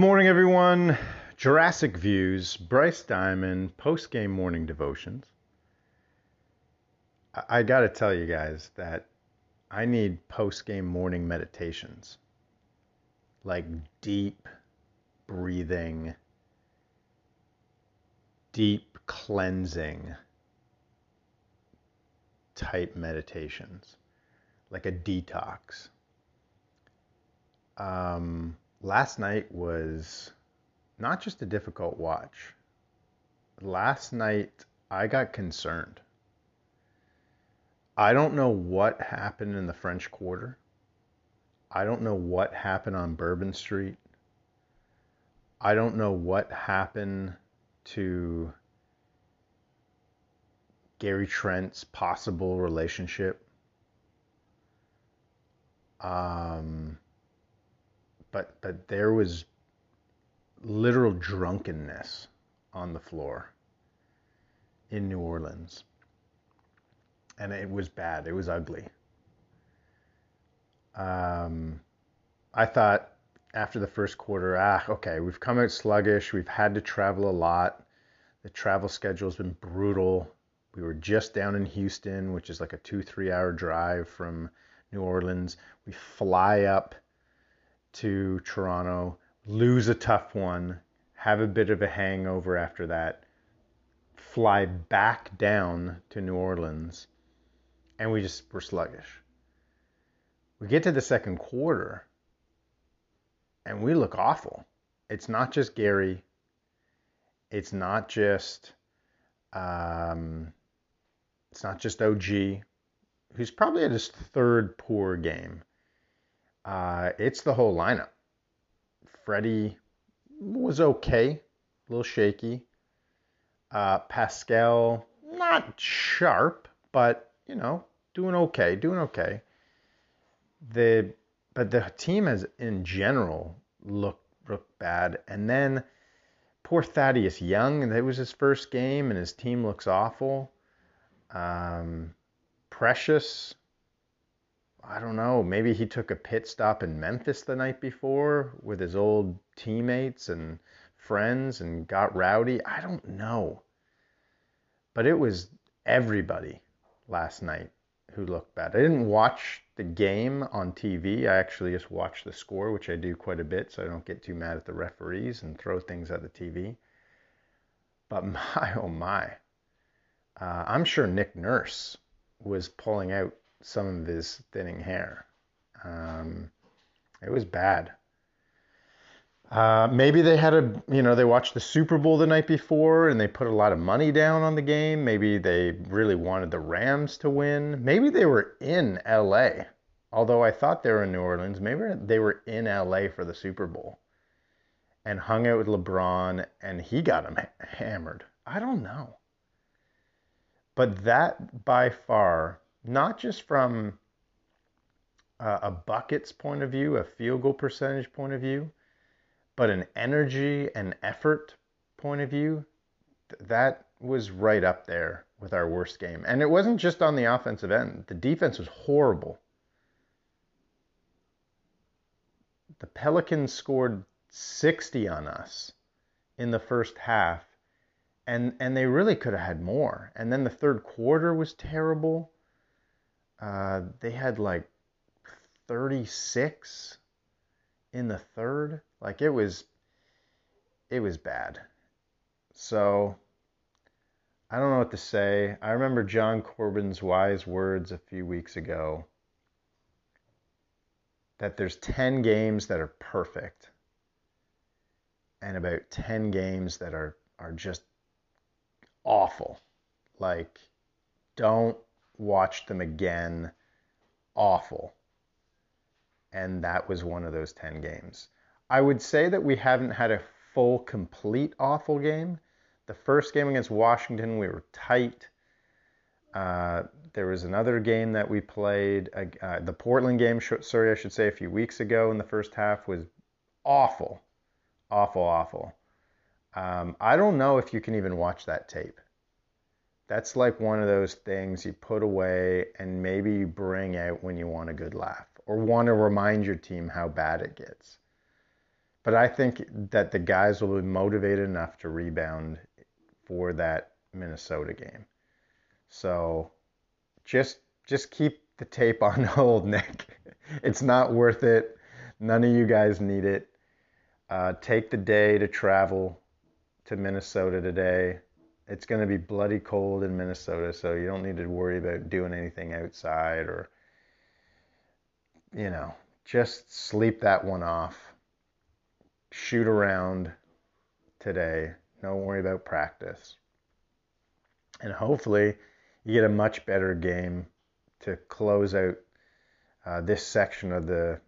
Good morning, everyone. Jurassic Views, Bryce Diamond, post game morning devotions. I, I got to tell you guys that I need post game morning meditations. Like deep breathing, deep cleansing type meditations, like a detox. Um, last night was not just a difficult watch. Last night, I got concerned. I don't know what happened in the French Quarter. I don't know what happened on Bourbon Street. I don't know what happened to Gary Trent's possible relationship. Um, but but there was literal drunkenness on the floor in New Orleans. And it was bad. It was ugly. Um, I thought after the first quarter, ah, okay, we've come out sluggish. We've had to travel a lot. The travel schedule's been brutal. We were just down in Houston, which is like a two, three hour drive from New Orleans. We fly up to Toronto, lose a tough one, have a bit of a hangover after that, fly back down to New Orleans, and we just were sluggish. We get to the second quarter, and we look awful. It's not just Gary. It's not just um, it's not just OG, who's probably at his third poor game. Uh, it's the whole lineup. Freddie was okay, a little shaky. Uh, Pascal, not sharp, but you know, doing okay, doing okay. The but the team as in general looked looked bad, and then poor Thaddeus Young, and it was his first game, and his team looks awful. Um, Precious, I don't know, maybe he took a pit stop in Memphis the night before with his old teammates and friends and got rowdy. I don't know. But it was everybody last night who looked bad. I didn't watch the game on TV. I actually just watched the score, which I do quite a bit so I don't get too mad at the referees and throw things at the TV. But my, oh my. Uh, I'm sure Nick Nurse was pulling out some of his thinning hair. Um, it was bad. Uh, maybe they had a, you know, they watched the Super Bowl the night before and they put a lot of money down on the game. Maybe they really wanted the Rams to win. Maybe they were in LA. Although I thought they were in New Orleans, maybe they were in LA for the Super Bowl and hung out with LeBron and he got them hammered. I don't know. But that by far, not just from uh, a buckets point of view, a field goal percentage point of view, but an energy and effort point of view, th- that was right up there with our worst game. And it wasn't just on the offensive end, the defense was horrible. The Pelicans scored 60 on us in the first half, and, and they really could have had more. And then the third quarter was terrible. Uh, they had like 36 in the third. Like it was it was bad. So I don't know what to say. I remember John Corbin's wise words a few weeks ago that there's 10 games that are perfect and about 10 games that are are just awful. Like don't watch them again. Awful. and that was one of those 10 games. I would say that we haven't had a full, complete awful game. The first game against Washington, we were tight. Uh, there was another game that we played, uh, uh, the Portland game, sorry, I should say, a few weeks ago in the first half was awful, awful, awful. Um, I don't know if you can even watch that tape. That's like one of those things you put away and maybe you bring out when you want a good laugh or want to remind your team how bad it gets. But I think that the guys will be motivated enough to rebound for that Minnesota game. So just just keep the tape on hold, Nick. It's not worth it. None of you guys need it. Uh, take the day to travel to Minnesota today. It's going to be bloody cold in Minnesota, so you don't need to worry about doing anything outside or, you know, just sleep that one off. Shoot around today. Don't worry about practice. And hopefully, you get a much better game to close out uh, this section of the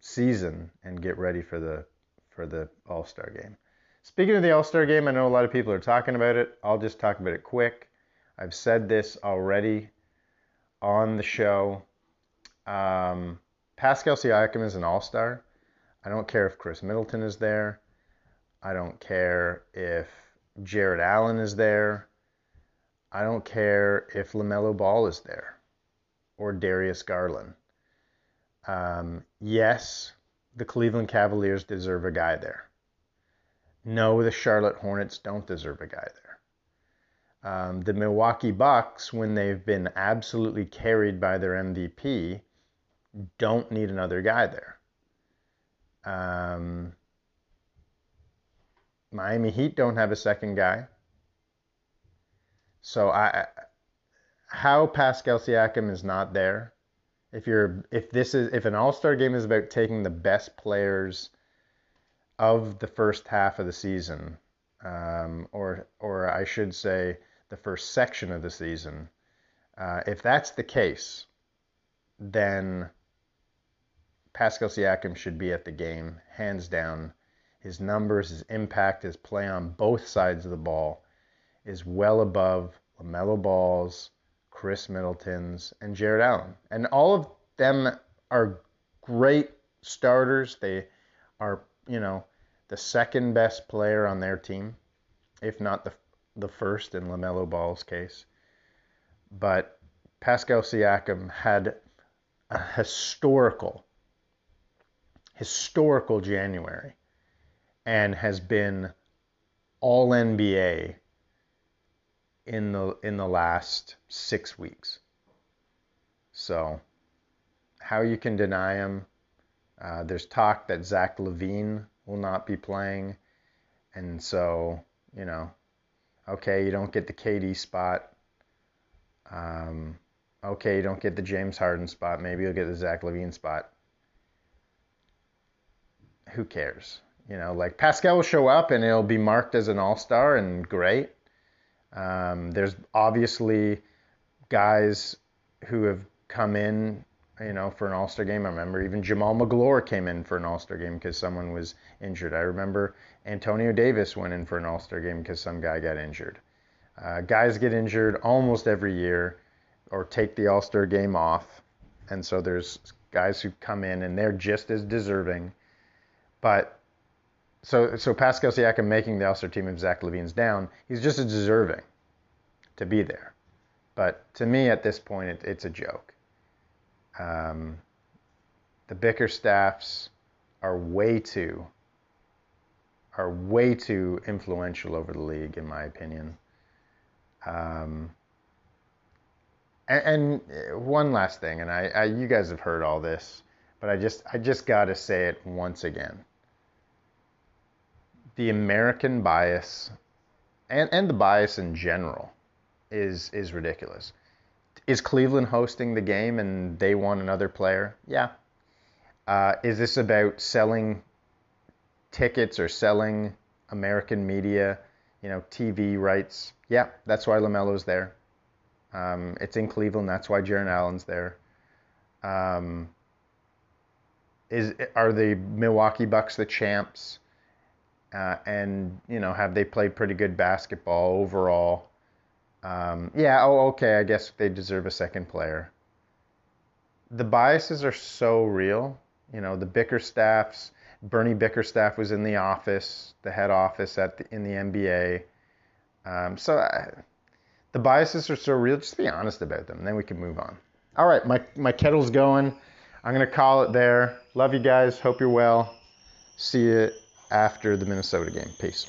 season and get ready for the for the All Star game. Speaking of the All Star game, I know a lot of people are talking about it. I'll just talk about it quick. I've said this already on the show. Um, Pascal Siakam is an All Star. I don't care if Khris Middleton is there. I don't care if Jarrett Allen is there. I don't care if LaMelo Ball is there or Darius Garland. Um, yes, the Cleveland Cavaliers deserve a guy there. No, the Charlotte Hornets don't deserve a guy there. Um, the Milwaukee Bucks, when they've been absolutely carried by their MVP, don't need another guy there. Um, Miami Heat don't have a second guy. So I, how Pascal Siakam is not there. If you're, if this is, if an All Star game is about taking the best players of the first half of the season, um, or or I should say the first section of the season, uh, if that's the case, then Pascal Siakam should be at the game, hands down. His numbers, his impact, his play on both sides of the ball is well above LaMelo Ball's, Khris Middleton's, and Jarrett Allen. And all of them are great starters. They are, you know, the second best player on their team, if not the the first in LaMelo Ball's case. But Pascal Siakam had a historical historical January and has been all NBA in the in the last six weeks. So, how you can deny him? Uh, there's talk that Zach LaVine will not be playing, and so you know, okay, you don't get the KD spot. Um, okay, you don't get the James Harden spot. Maybe you'll get the Zach LaVine spot. Who cares? You know, like Pascal will show up and it'll be marked as an all star and great. Um, there's obviously guys who have come in, you know, for an All Star game. I remember even Jamal Magloire came in for an All Star game because someone was injured. I remember Antonio Davis went in for an All Star game because some guy got injured. Uh, guys get injured almost every year or take the All Star game off. And so there's guys who come in and they're just as deserving. But so so Pascal Siakam making the All-Star team if Zach LaVine's down, he's just as deserving to be there. But to me, at this point, it, it's a joke. Um, the Bickerstaffs are way too are way too influential over the league, in my opinion. Um, and, and, one last thing, and I, I, you guys have heard all this, but I just I just got to say it once again the American bias and, and the bias in general is is ridiculous. Is Cleveland hosting the game and they want another player? Yeah. Uh, is this about selling tickets or selling American media, you know, TV rights? Yeah, that's why LaMelo's there. Um, it's in Cleveland. That's why Jarrett Allen's there. Um, is are the Milwaukee Bucks the champs? Uh, and you know, have they played pretty good basketball overall? Um, yeah. Oh, okay. I guess they deserve a second player. The biases are so real. You know, the Bickerstaffs. Bernie Bickerstaff was in the office, the head office at the, in the NBA. Um, so I, the biases are so real. Just be honest about them, and then we can move on. All right, my my kettle's going. I'm gonna call it there. Love you guys. Hope you're well. See you after the Minnesota game. Peace.